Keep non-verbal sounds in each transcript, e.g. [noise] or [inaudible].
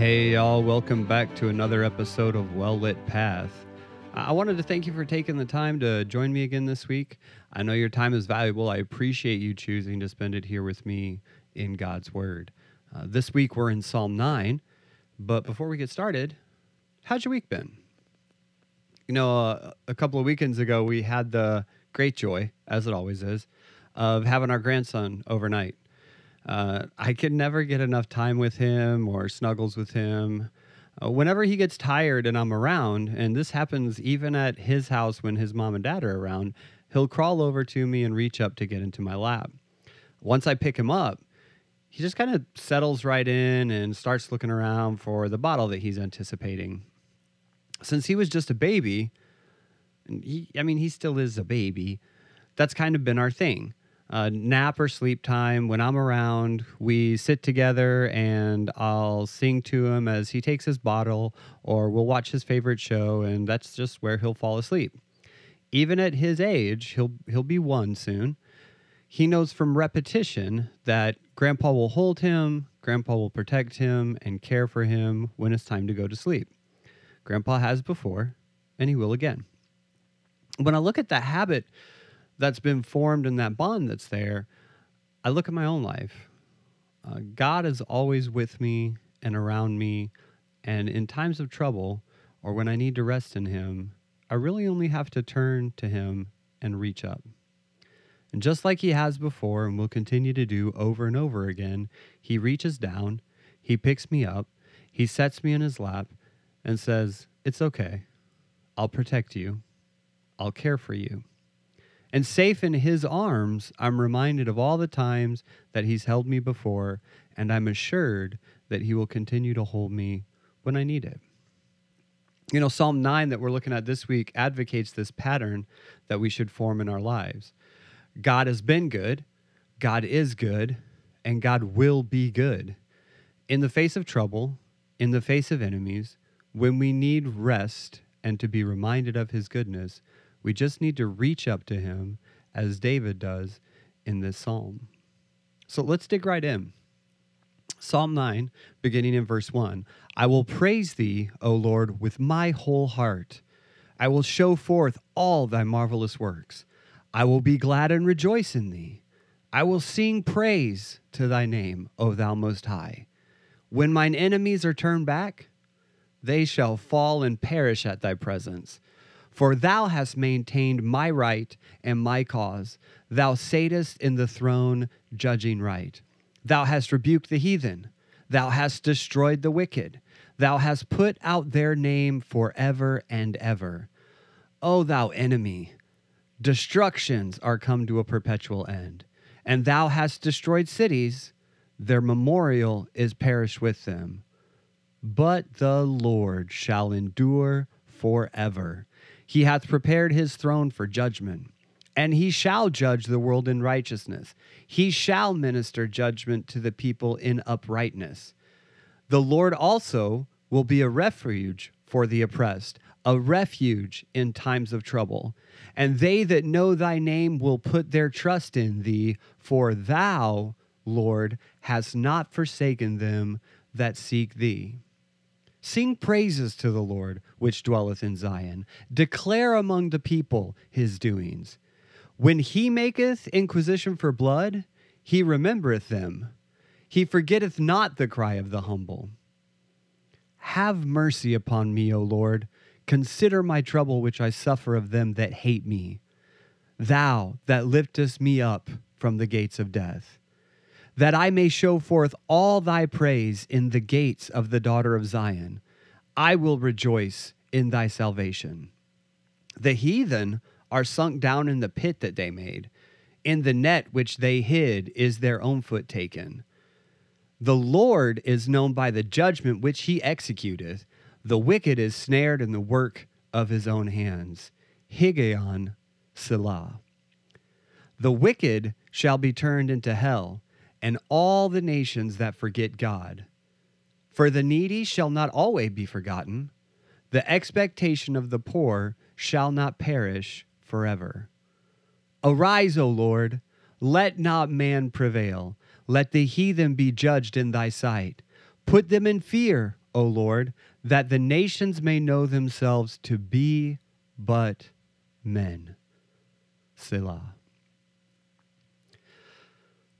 Hey, y'all, welcome back to another episode of Well Lit Path. I wanted to thank you for taking the time to join me again this week. I know your time is valuable. I appreciate you choosing to spend it here with me in God's Word. Uh, this week we're in Psalm 9, but before we get started, how's your week been? You know, uh, a couple of weekends ago, we had the great joy, as it always is, of having our grandson overnight. Uh, I can never get enough time with him or snuggles with him. Uh, whenever he gets tired and I'm around, and this happens even at his house when his mom and dad are around, he'll crawl over to me and reach up to get into my lap. Once I pick him up, he just kind of settles right in and starts looking around for the bottle that he's anticipating. Since he was just a baby, and he, I mean, he still is a baby, that's kind of been our thing uh, nap or sleep time. When I'm around, we sit together and I'll sing to him as he takes his bottle, or we'll watch his favorite show, and that's just where he'll fall asleep. Even at his age, he'll he'll be one soon. He knows from repetition that grandpa will hold him, grandpa will protect him and care for him when it's time to go to sleep. Grandpa has before, and he will again. When I look at that habit that's been formed in that bond that's there, I look at my own life. Uh, God is always with me and around me. And in times of trouble or when I need to rest in Him, I really only have to turn to Him and reach up. And just like He has before and will continue to do over and over again, He reaches down, He picks me up, He sets me in His lap, and says, It's okay. I'll protect you, I'll care for you. And safe in his arms, I'm reminded of all the times that he's held me before, and I'm assured that he will continue to hold me when I need it. You know, Psalm 9 that we're looking at this week advocates this pattern that we should form in our lives. God has been good, God is good, and God will be good. In the face of trouble, in the face of enemies, when we need rest and to be reminded of his goodness, we just need to reach up to him as David does in this psalm. So let's dig right in. Psalm 9, beginning in verse 1 I will praise thee, O Lord, with my whole heart. I will show forth all thy marvelous works. I will be glad and rejoice in thee. I will sing praise to thy name, O thou most high. When mine enemies are turned back, they shall fall and perish at thy presence. For thou hast maintained my right and my cause. Thou satest in the throne, judging right. Thou hast rebuked the heathen. Thou hast destroyed the wicked. Thou hast put out their name forever and ever. O thou enemy, destructions are come to a perpetual end. And thou hast destroyed cities, their memorial is perished with them. But the Lord shall endure forever. He hath prepared his throne for judgment, and he shall judge the world in righteousness. He shall minister judgment to the people in uprightness. The Lord also will be a refuge for the oppressed, a refuge in times of trouble. And they that know thy name will put their trust in thee, for thou, Lord, hast not forsaken them that seek thee. Sing praises to the Lord, which dwelleth in Zion. Declare among the people his doings. When he maketh inquisition for blood, he remembereth them. He forgetteth not the cry of the humble. Have mercy upon me, O Lord. Consider my trouble which I suffer of them that hate me. Thou that liftest me up from the gates of death that I may show forth all thy praise in the gates of the daughter of Zion. I will rejoice in thy salvation. The heathen are sunk down in the pit that they made. In the net which they hid is their own foot taken. The Lord is known by the judgment which he executeth. The wicked is snared in the work of his own hands. Higgaion Selah. The wicked shall be turned into hell and all the nations that forget God. For the needy shall not always be forgotten, the expectation of the poor shall not perish forever. Arise, O Lord, let not man prevail, let the heathen be judged in thy sight. Put them in fear, O Lord, that the nations may know themselves to be but men. Selah.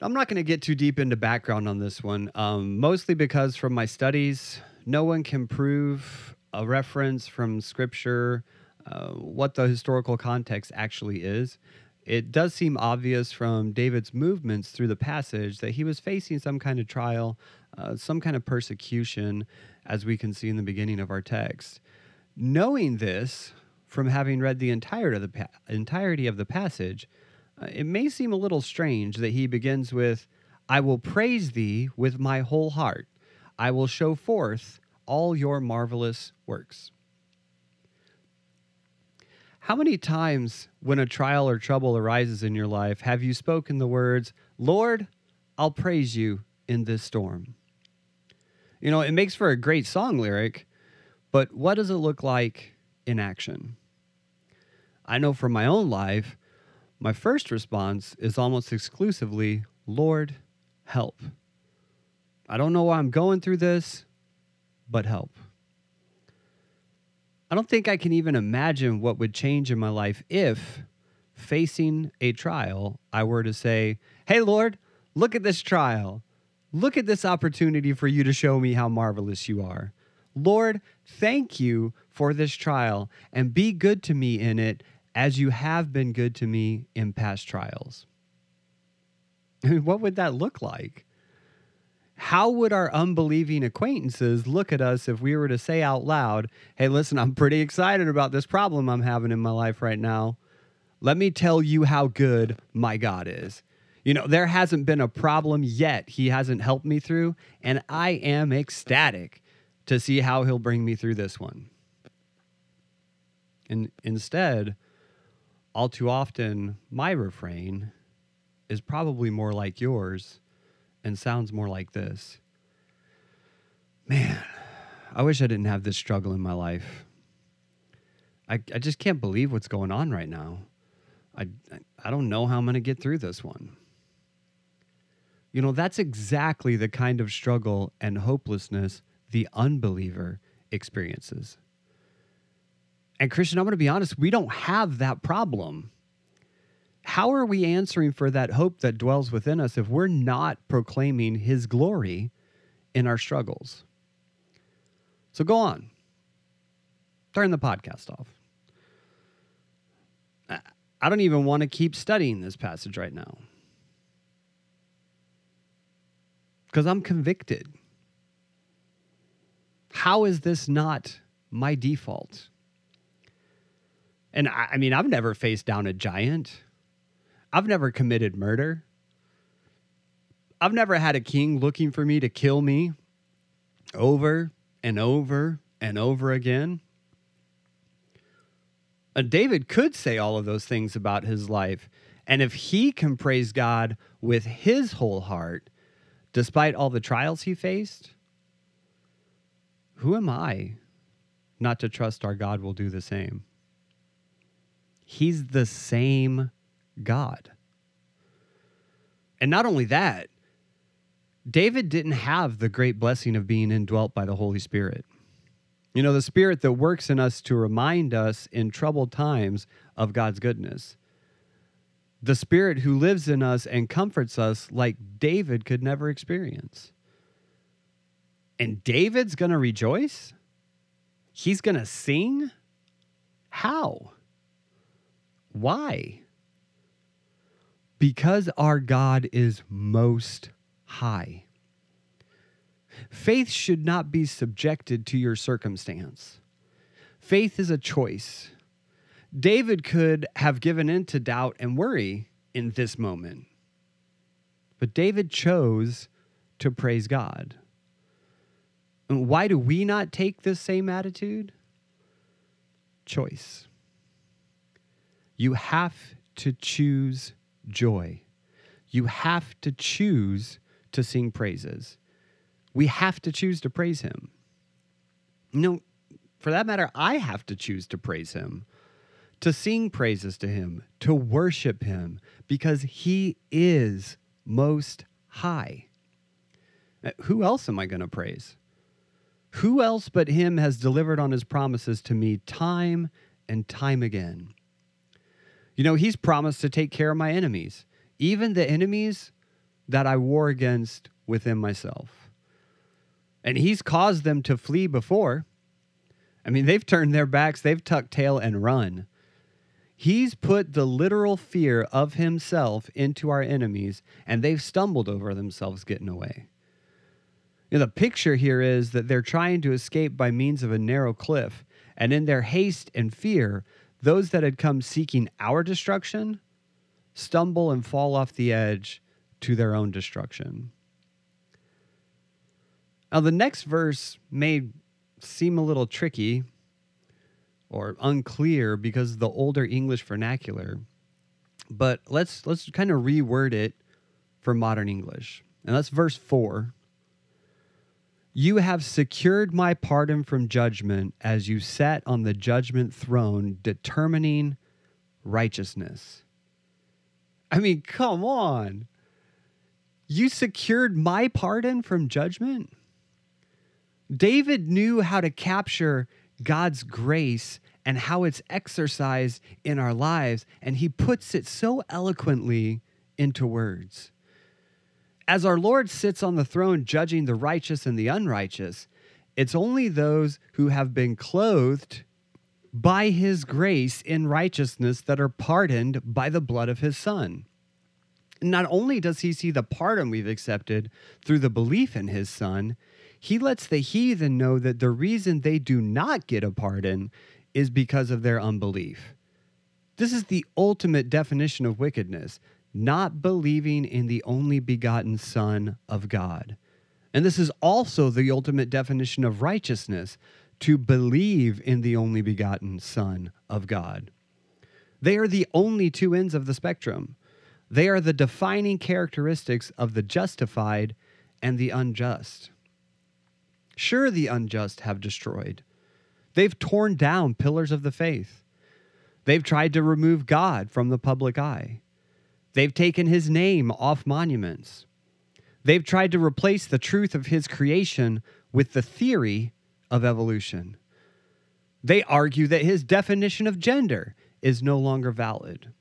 I'm not going to get too deep into background on this one, um, mostly because from my studies, no one can prove a reference from scripture, uh, what the historical context actually is. It does seem obvious from David's movements through the passage that he was facing some kind of trial, uh, some kind of persecution, as we can see in the beginning of our text. Knowing this from having read the entirety of the, pa- entirety of the passage, Uh, it may seem a little strange that he begins with, I will praise thee with my whole heart. I will show forth all your marvelous works. How many times, when a trial or trouble arises in your life, have you spoken the words, Lord, I'll praise you in this storm? You know, it makes for a great song lyric, but what does it look like in action? I know from my own life, my first response is almost exclusively, Lord, help. I don't know why I'm going through this, but help. I don't think I can even imagine what would change in my life if, facing a trial, I were to say, Hey, Lord, look at this trial. Look at this opportunity for you to show me how marvelous you are. Lord, thank you for this trial and be good to me in it as you have been good to me in past trials. [laughs] I mean, what would that look like? how would our unbelieving acquaintances look at us if we were to say out loud, Hey, listen, I'm pretty excited about this problem I'm having in my life right now. Let me tell you how good my God is. You know, there hasn't been a problem yet he hasn't helped me through, and I am ecstatic to see how he'll bring me through this one. And instead, all too often, my refrain is probably more like yours and sounds more like this Man, I wish I didn't have this struggle in my life. I, I just can't believe what's going on right now. I, I don't know how I'm going to get through this one. You know, that's exactly the kind of struggle and hopelessness the unbeliever experiences. And Christian, I'm going to be honest, we don't have that problem how are we answering for that hope that dwells within us if we're not proclaiming his glory in our struggles? So go on. Turn the podcast off. I don't even want to keep studying this passage right now because I'm convicted. How is this not my default? And I, I mean, I've never faced down a giant. I've never committed murder. I've never had a king looking for me to kill me over and over and over again. And David could say all of those things about his life. And if he can praise God with his whole heart, despite all the trials he faced, who am I not to trust our God will do the same? He's the same God. And not only that, David didn't have the great blessing of being indwelt by the Holy Spirit. You know, the Spirit that works in us to remind us in troubled times of God's goodness. The Spirit who lives in us and comforts us like David could never experience. And David's going to rejoice? He's going to sing? How? Why? because our God is most high. Faith should not be subjected to your circumstance. Faith is a choice. David could have given in to doubt and worry in this moment, but David chose to praise God. And why do we not take this same attitude? Choice. You have to choose joy. You have to choose to sing praises. We have to choose to praise Him. Know, for that matter, I have to choose to praise Him, to sing praises to Him, to worship Him, because He is most high. Uh, who else am I going to praise? Who else but him has delivered on his promises to me time and time again? You know, he's promised to take care of my enemies, even the enemies that I war against within myself. And he's caused them to flee before. I mean, they've turned their backs, they've tucked tail and run. He's put the literal fear of himself into our enemies, and they've stumbled over themselves getting away. You know, the picture here is that they're trying to escape by means of a narrow cliff, and in their haste and fear, those that had come seeking our destruction stumble and fall off the edge to their own destruction. Now, the next verse may seem a little tricky or unclear because of the older English vernacular. But let's let's kind of reword it for modern English. And that's verse 4. You have secured my pardon from judgment as you sat on the judgment throne determining righteousness. I mean, come on. You secured my pardon from judgment? David knew how to capture God's grace and how it's exercised in our lives, and he puts it so eloquently into words. As our Lord sits on the throne judging the righteous and the unrighteous, it's only those who have been clothed by his grace in righteousness that are pardoned by the blood of his Son. Not only does he see the pardon we've accepted through the belief in his Son, he lets the heathen know that the reason they do not get a pardon is because of their unbelief. This is the ultimate definition of wickedness not believing in the only begotten Son of God. And this is also the ultimate definition of righteousness to believe in the only begotten Son of God. They are the only two ends of the spectrum. They are the defining characteristics of the justified and the unjust. Sure, the unjust have destroyed. They've torn down pillars of the faith. They've tried to remove God from the public eye. They've taken his name off monuments. They've tried to replace the truth of his creation with the theory of evolution. They argue that his definition of gender is no longer valid.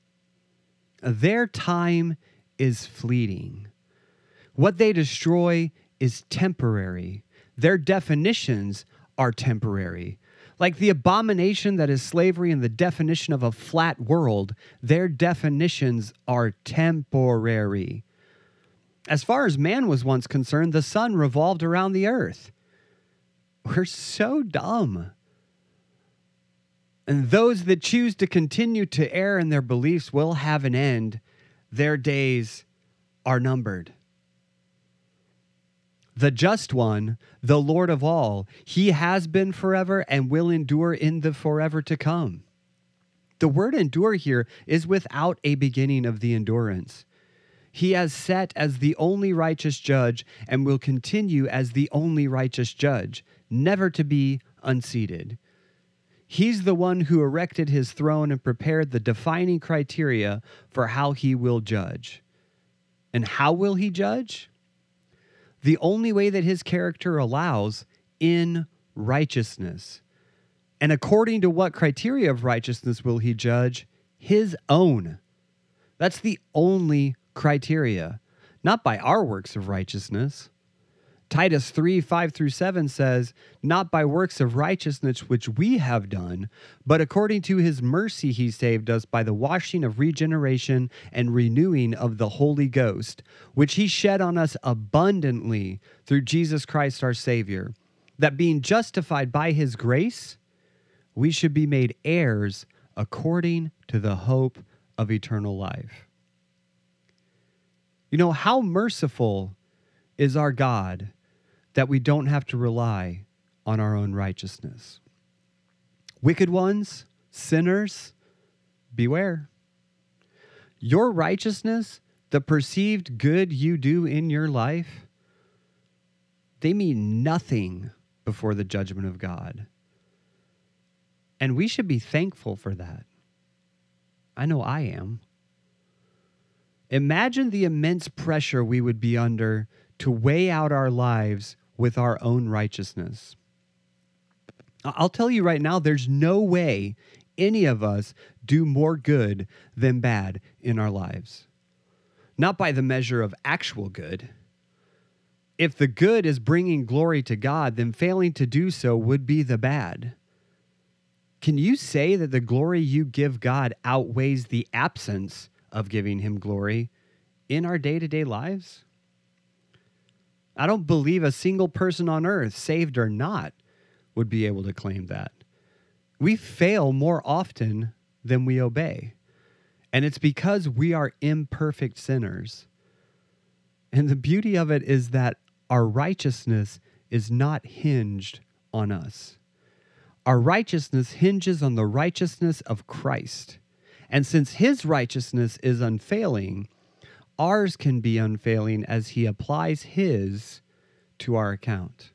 Their time is fleeting. What they destroy is temporary. Their definitions are temporary. Like the abomination that is slavery and the definition of a flat world, their definitions are temporary. As far as man was once concerned, the sun revolved around the earth. We're so dumb. And those that choose to continue to err in their beliefs will have an end. Their days are numbered the just one, the Lord of all. He has been forever and will endure in the forever to come. The word endure here is without a beginning of the endurance. He has set as the only righteous judge and will continue as the only righteous judge, never to be unseated. He's the one who erected his throne and prepared the defining criteria for how he will judge. And how will he judge? The only way that his character allows in righteousness. And according to what criteria of righteousness will he judge? His own. That's the only criteria, not by our works of righteousness. Titus 3 5 through 7 says, Not by works of righteousness which we have done, but according to his mercy he saved us by the washing of regeneration and renewing of the Holy Ghost, which he shed on us abundantly through Jesus Christ our Savior, that being justified by his grace, we should be made heirs according to the hope of eternal life. You know, how merciful is our God that we don't have to rely on our own righteousness. Wicked ones, sinners, beware. Your righteousness, the perceived good you do in your life, they mean nothing before the judgment of God. And we should be thankful for that. I know I am. Imagine the immense pressure we would be under to weigh out our lives with our own righteousness. I'll tell you right now, there's no way any of us do more good than bad in our lives. Not by the measure of actual good. If the good is bringing glory to God, then failing to do so would be the bad. Can you say that the glory you give God outweighs the absence of giving Him glory in our day to day lives? I don't believe a single person on earth, saved or not, would be able to claim that. We fail more often than we obey. And it's because we are imperfect sinners. And the beauty of it is that our righteousness is not hinged on us. Our righteousness hinges on the righteousness of Christ. And since his righteousness is unfailing, ours can be unfailing as he applies his to our account,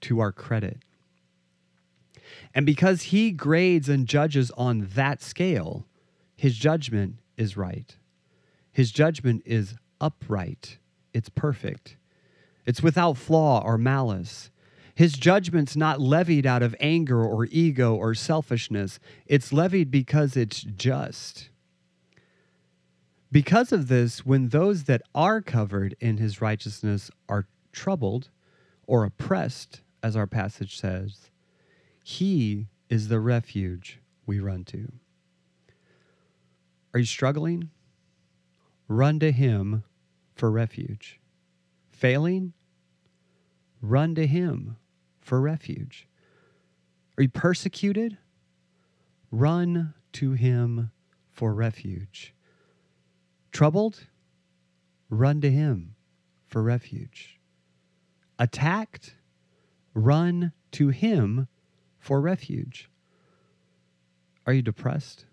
to our credit. And because he grades and judges on that scale, his judgment is right. His judgment is upright. It's perfect. It's without flaw or malice. His judgment's not levied out of anger or ego or selfishness. It's levied because it's just. Because of this, when those that are covered in his righteousness are troubled or oppressed, as our passage says, he is the refuge we run to. Are you struggling? Run to him for refuge. Failing? Run to him for refuge. Are you persecuted? Run to him for refuge. Troubled? Run to him for refuge. Attacked? Run to him for refuge. Are you depressed?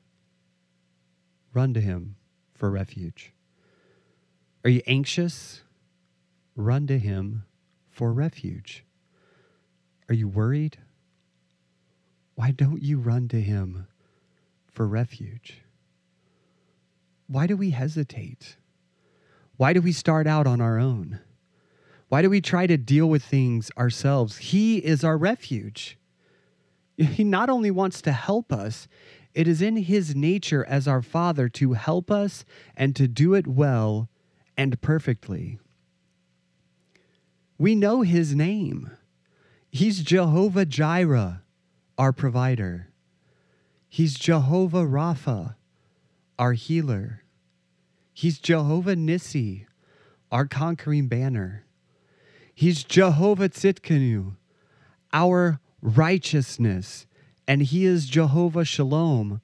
Run to him for refuge. Are you anxious? Run to him for refuge. Are you worried? Why don't you run to him for refuge? Why do we hesitate? Why do we start out on our own? Why do we try to deal with things ourselves? He is our refuge. He not only wants to help us, it is in his nature as our Father to help us and to do it well and perfectly. We know his name. He's Jehovah Jireh, our provider. He's Jehovah Rapha, our healer. He's Jehovah Nissi, our conquering banner. He's Jehovah Tsidkenu, our righteousness, and He is Jehovah Shalom.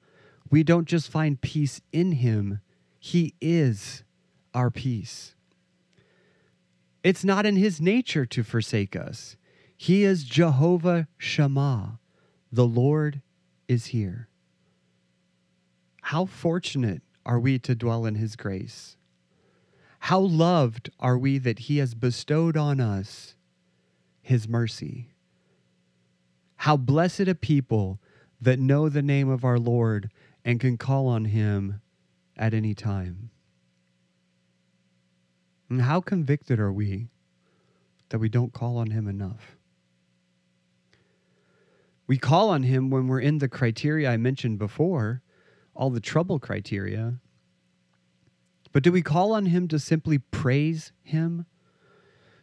We don't just find peace in Him, He is our peace. It's not in His nature to forsake us. He is Jehovah Shammah. The Lord is here. How fortunate are we to dwell in His grace? How loved are we that He has bestowed on us His mercy? How blessed a people that know the name of our Lord and can call on him at any time. And how convicted are we that we don't call on him enough? We call on him when we're in the criteria I mentioned before, all the trouble criteria. But do we call on him to simply praise him?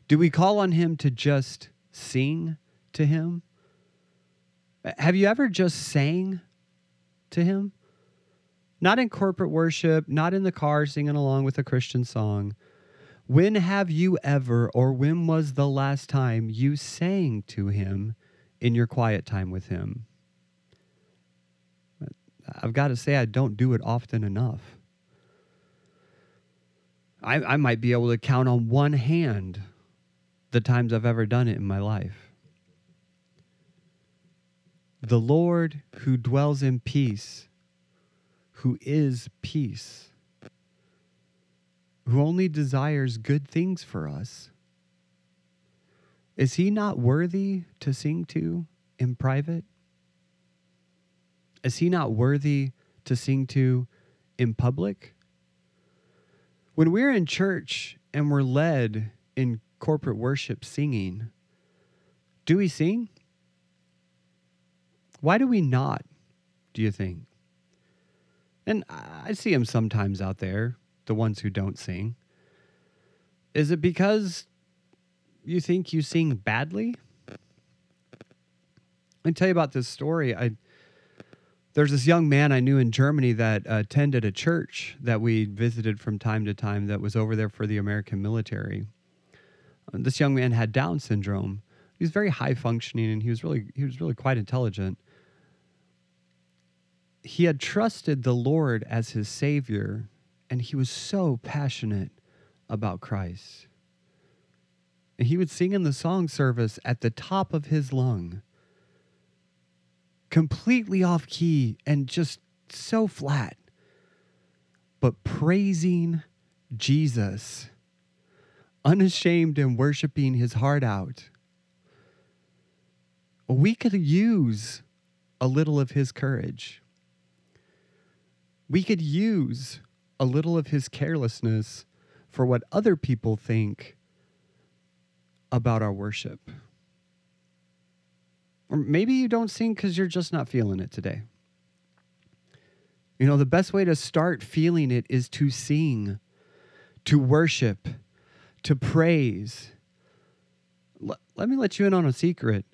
Do we call on him to just sing to him? Have you ever just sang to him? Not in corporate worship, not in the car singing along with a Christian song. When have you ever, or when was the last time you sang to him in your quiet time with him? I've got to say, I don't do it often enough. I, I might be able to count on one hand the times I've ever done it in my life. The Lord who dwells in peace, who is peace, who only desires good things for us, is he not worthy to sing to in private? Is he not worthy to sing to in public? When we're in church and we're led in corporate worship singing, do we sing? Why do we not, do you think? And I see them sometimes out there, the ones who don't sing. Is it because you think you sing badly? Let me tell you about this story. I there's this young man I knew in Germany that attended a church that we visited from time to time that was over there for the American military. This young man had Down syndrome. He was very high functioning and he was really he was really quite intelligent. He had trusted the Lord as his savior and he was so passionate about Christ. And he would sing in the song service at the top of his lung completely off key and just so flat, but praising Jesus, unashamed and worshiping his heart out. We could use a little of his courage. We could use a little of his carelessness for what other people think about our worship. Or maybe you don't sing because you're just not feeling it today. You know, the best way to start feeling it is to sing, to worship, to praise. L- let me let you in on a secret.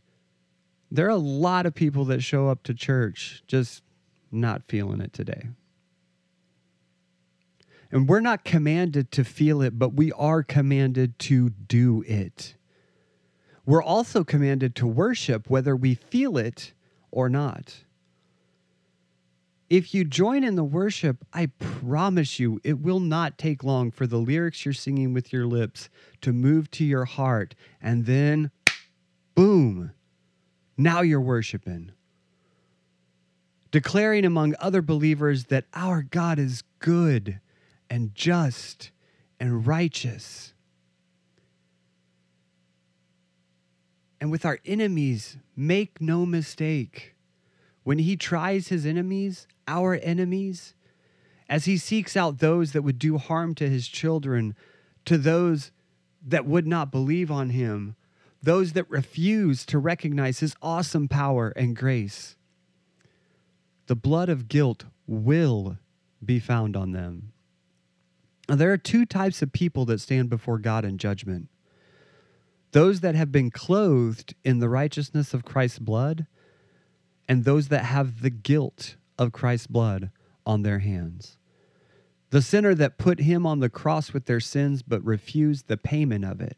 There are a lot of people that show up to church just not feeling it today. And we're not commanded to feel it, but we are commanded to do it we're also commanded to worship whether we feel it or not. If you join in the worship, I promise you it will not take long for the lyrics you're singing with your lips to move to your heart, and then boom, now you're worshiping. Declaring among other believers that our God is good and just and righteous And with our enemies, make no mistake. When he tries his enemies, our enemies, as he seeks out those that would do harm to his children, to those that would not believe on him, those that refuse to recognize his awesome power and grace, the blood of guilt will be found on them. Now, there are two types of people that stand before God in judgment those that have been clothed in the righteousness of Christ's blood, and those that have the guilt of Christ's blood on their hands. The sinner that put him on the cross with their sins but refused the payment of it.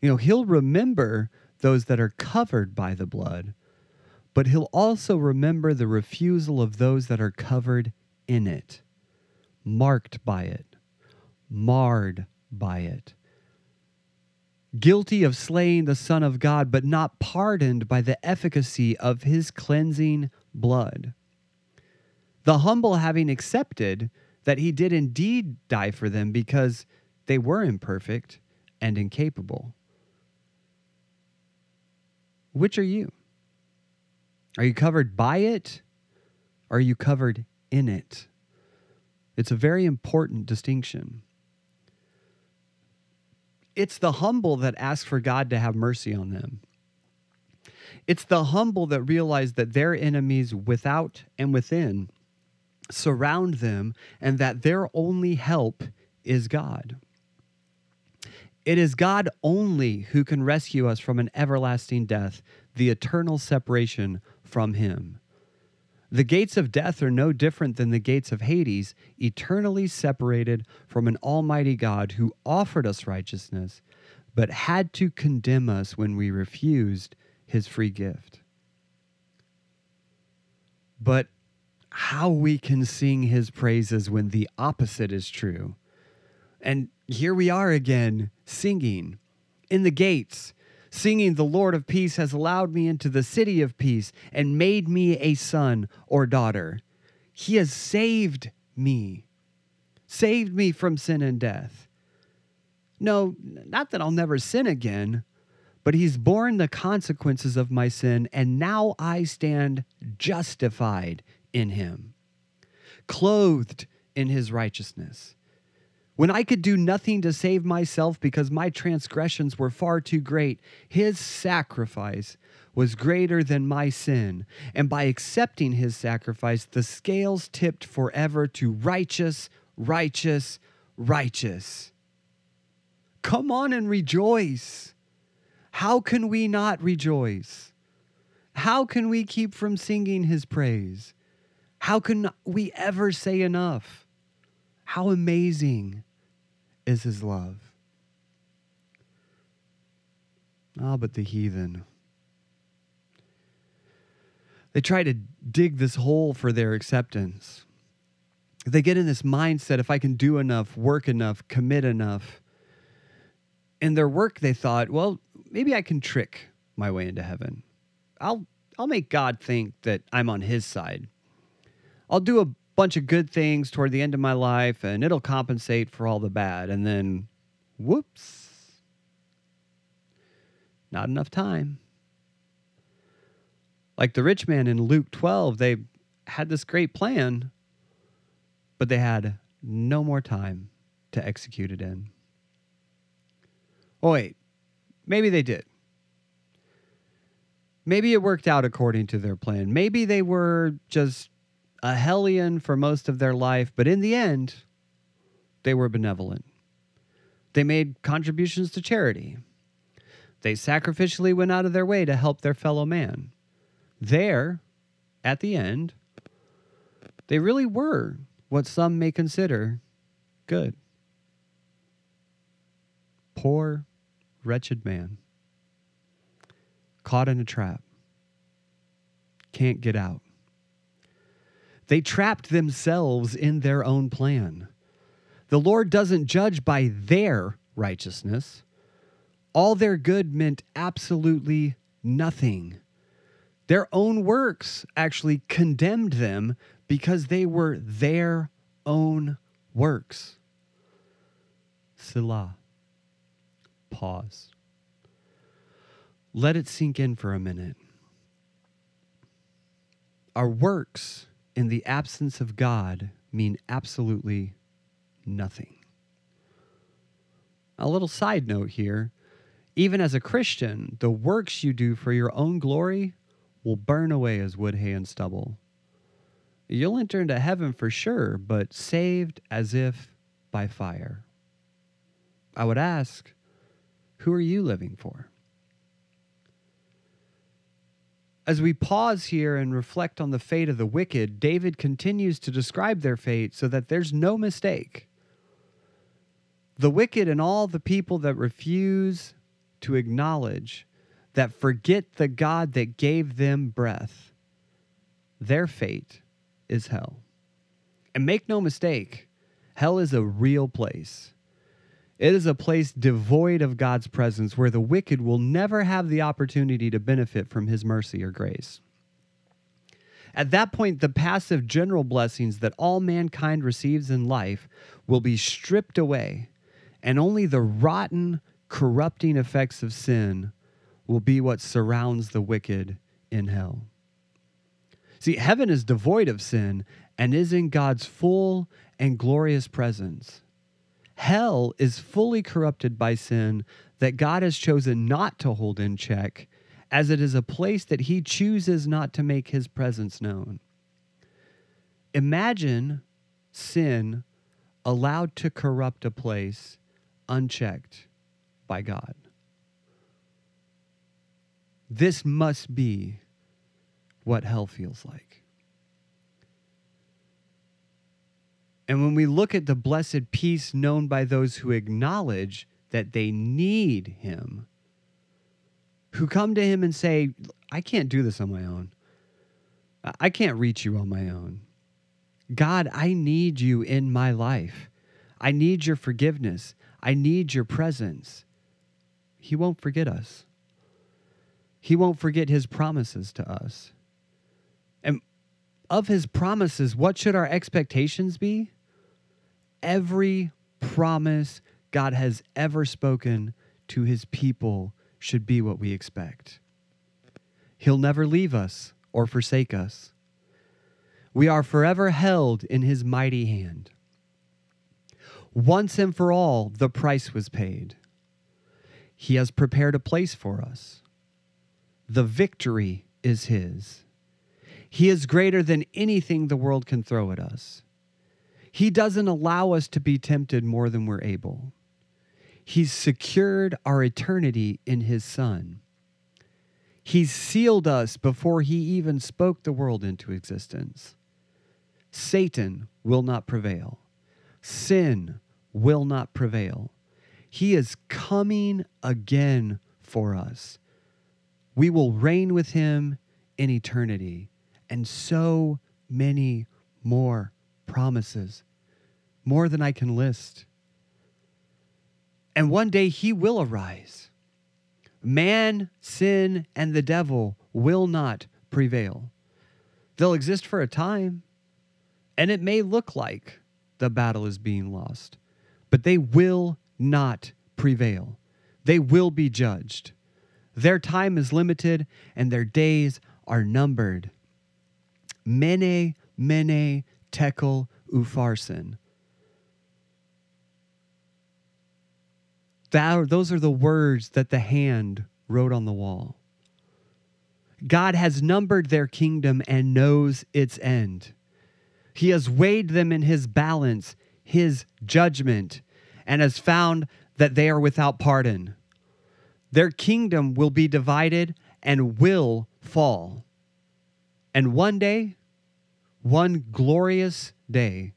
You know, he'll remember those that are covered by the blood, but he'll also remember the refusal of those that are covered in it, marked by it, marred by it guilty of slaying the Son of God, but not pardoned by the efficacy of his cleansing blood. The humble having accepted that he did indeed die for them because they were imperfect and incapable. Which are you? Are you covered by it? Are you covered in it? It's a very important distinction. It's the humble that ask for God to have mercy on them. It's the humble that realize that their enemies without and within surround them and that their only help is God. It is God only who can rescue us from an everlasting death, the eternal separation from Him. The gates of death are no different than the gates of Hades, eternally separated from an almighty God who offered us righteousness, but had to condemn us when we refused his free gift. But how we can sing his praises when the opposite is true. And here we are again, singing in the gates singing, The Lord of peace has allowed me into the city of peace and made me a son or daughter. He has saved me, saved me from sin and death. No, not that I'll never sin again, but He's borne the consequences of my sin, and now I stand justified in Him, clothed in His righteousness. When I could do nothing to save myself because my transgressions were far too great, his sacrifice was greater than my sin. And by accepting his sacrifice, the scales tipped forever to righteous, righteous, righteous. Come on and rejoice. How can we not rejoice? How can we keep from singing his praise? How can we ever say enough? How amazing is his love. Ah, but the heathen. They try to dig this hole for their acceptance. They get in this mindset if I can do enough, work enough, commit enough. In their work, they thought, well, maybe I can trick my way into heaven. I'll, I'll make God think that I'm on his side. I'll do a bunch of good things toward the end of my life and it'll compensate for all the bad. And then, whoops, not enough time. Like the rich man in Luke 12, they had this great plan, but they had no more time to execute it in. Oh, wait, maybe they did. Maybe it worked out according to their plan. Maybe they were just a hellion for most of their life, but in the end, they were benevolent. They made contributions to charity. They sacrificially went out of their way to help their fellow man. There, at the end, they really were what some may consider good. Poor, wretched man. Caught in a trap. Can't get out. They trapped themselves in their own plan. The Lord doesn't judge by their righteousness. All their good meant absolutely nothing. Their own works actually condemned them because they were their own works. Selah. Pause. Let it sink in for a minute. Our works in the absence of God mean absolutely nothing. A little side note here even as a Christian, the works you do for your own glory will burn away as wood, hay, and stubble. You'll enter into heaven for sure, but saved as if by fire. I would ask, who are you living for? As we pause here and reflect on the fate of the wicked, David continues to describe their fate so that there's no mistake. The wicked and all the people that refuse to acknowledge, that forget the God that gave them breath, their fate is hell. And make no mistake, hell is a real place. It is a place devoid of God's presence where the wicked will never have the opportunity to benefit from his mercy or grace. At that point, the passive general blessings that all mankind receives in life will be stripped away, and only the rotten, corrupting effects of sin will be what surrounds the wicked in hell. See, heaven is devoid of sin and is in God's full and glorious presence. Hell is fully corrupted by sin that God has chosen not to hold in check, as it is a place that he chooses not to make his presence known. Imagine sin allowed to corrupt a place unchecked by God. This must be what hell feels like. And when we look at the blessed peace known by those who acknowledge that they need Him, who come to Him and say, I can't do this on my own. I can't reach you on my own. God, I need you in my life. I need your forgiveness. I need your presence. He won't forget us. He won't forget his promises to us. And of his promises, what should our expectations be? Every promise God has ever spoken to his people should be what we expect. He'll never leave us or forsake us. We are forever held in his mighty hand. Once and for all, the price was paid. He has prepared a place for us. The victory is His. He is greater than anything the world can throw at us. He doesn't allow us to be tempted more than we're able. He's secured our eternity in His Son. He's sealed us before He even spoke the world into existence. Satan will not prevail, sin will not prevail. He is coming again for us. We will reign with Him in eternity, and so many more promises more than I can list. And one day he will arise. Man, sin, and the devil will not prevail. They'll exist for a time, and it may look like the battle is being lost, but they will not prevail. They will be judged. Their time is limited, and their days are numbered. Mene, mene, tekel, upharsin. That, those are the words that the hand wrote on the wall. God has numbered their kingdom and knows its end. He has weighed them in his balance, his judgment, and has found that they are without pardon. Their kingdom will be divided and will fall. And one day, one glorious day,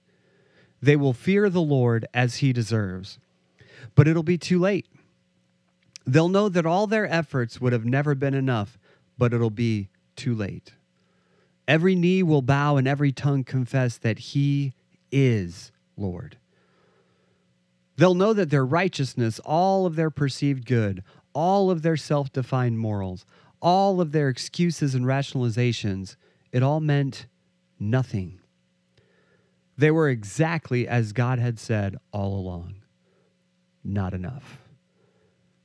they will fear the Lord as he deserves but it'll be too late. They'll know that all their efforts would have never been enough, but it'll be too late. Every knee will bow and every tongue confess that He is Lord. They'll know that their righteousness, all of their perceived good, all of their self defined morals, all of their excuses and rationalizations, it all meant nothing. They were exactly as God had said all along not enough.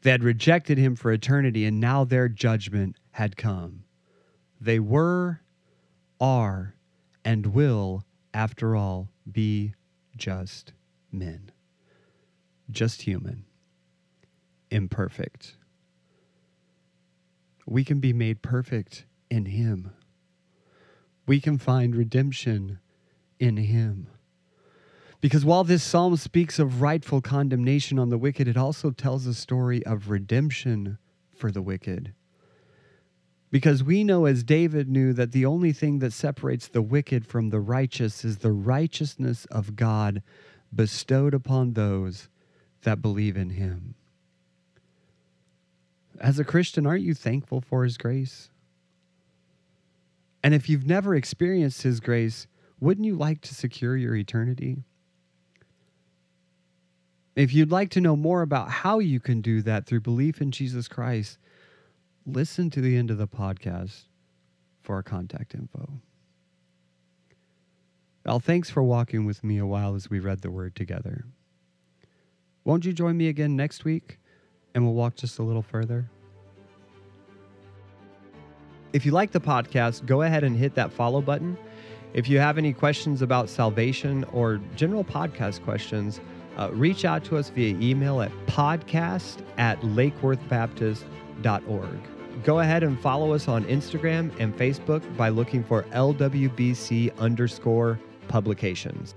They had rejected him for eternity, and now their judgment had come. They were, are, and will, after all, be just men. Just human. Imperfect. We can be made perfect in him. We can find redemption in him. Because while this psalm speaks of rightful condemnation on the wicked, it also tells a story of redemption for the wicked. Because we know, as David knew, that the only thing that separates the wicked from the righteous is the righteousness of God bestowed upon those that believe in him. As a Christian, aren't you thankful for his grace? And if you've never experienced his grace, wouldn't you like to secure your eternity? If you'd like to know more about how you can do that through belief in Jesus Christ, listen to the end of the podcast for our contact info. Al, thanks for walking with me a while as we read the word together. Won't you join me again next week and we'll walk just a little further? If you like the podcast, go ahead and hit that follow button. If you have any questions about salvation or general podcast questions, uh, reach out to us via email at podcast at lakeworthbaptist.org. Go ahead and follow us on Instagram and Facebook by looking for LWBC underscore publications.